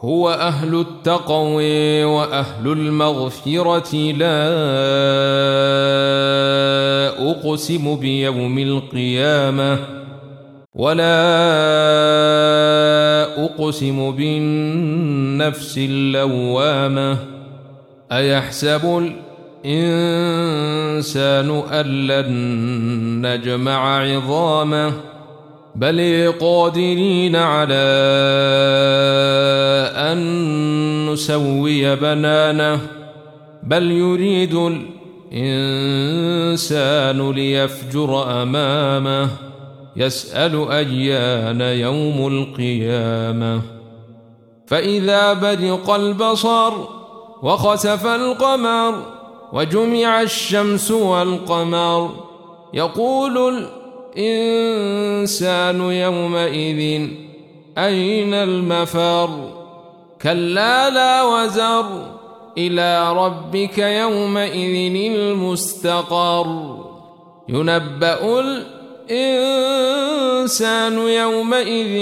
هو أهل التقوى وأهل المغفرة. لا أقسم بيوم القيامة ولا أقسم بالنفس اللوامة. أيحسب الإنسان أن لن نجمع عظامه؟ بل قادرين على أن نسوي بنانه بل يريد الإنسان ليفجر أمامه يسأل أيان يوم القيامة. فإذا برق البصر وخسف القمر وجمع الشمس والقمر يقول الإنسان يومئذ أين المفر؟ كلا لا وزر إلى ربك يومئذ المستقر ينبأ الإنسان يومئذ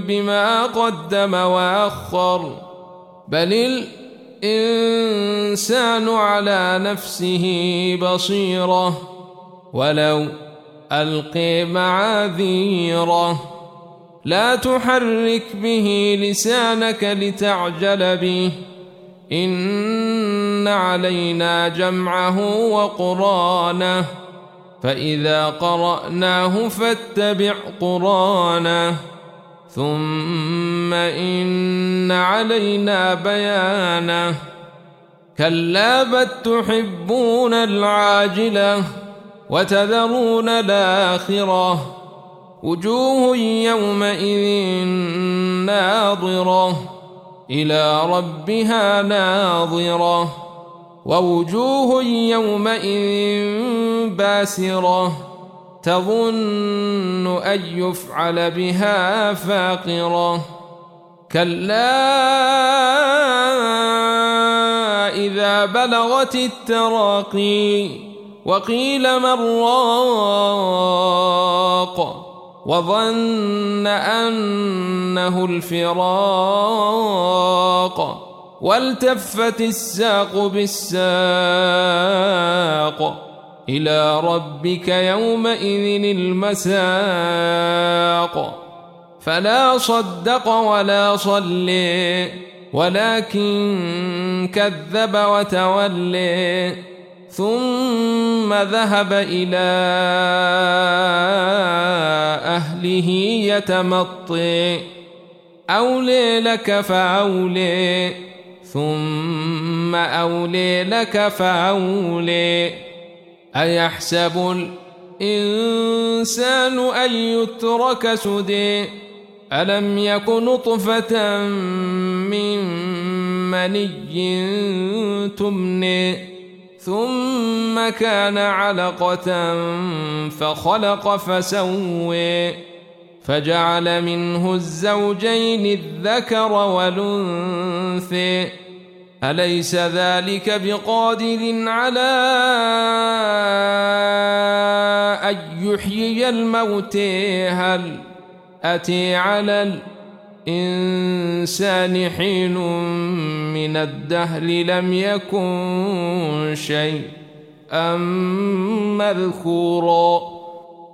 بما قدم وأخر بل الإنسان على نفسه بصيرة ولو ألقي معاذيره لا تحرك به لسانك لتعجل به. إن علينا جمعه وقرانه. فإذا قرأناه فاتبع قرانه. ثم إن علينا بيانه. كلا بل تحبون العاجلة وتذرون الآخرة. وجوه يومئذ ناظرة إلى ربها ناظرة ووجوه يومئذ باسرة تظن أن يفعل بها فاقرة كلا إذا بلغت التراقي وقيل من راق وظن أنه الفراق والتفت الساق بالساق إلى ربك يومئذ المساق. فلا صدق ولا صلي ولكن كذب وتولي. ثم ذهب إلى أهله يتمطي. أولي لك فأولي ثم أولي لك فأولي. أيحسب الإنسان أن يترك سدي؟ ألم يك نطفة من مني تمني؟ ثم كان علقة فخلق فسوي فجعل منه الزوجين الذكر والأنثي أليس ذلك بقادر على أن يحيي الموت هل أتي على الأرض الإنسان حين من الدهر لم يكن شيء أم مذكورا.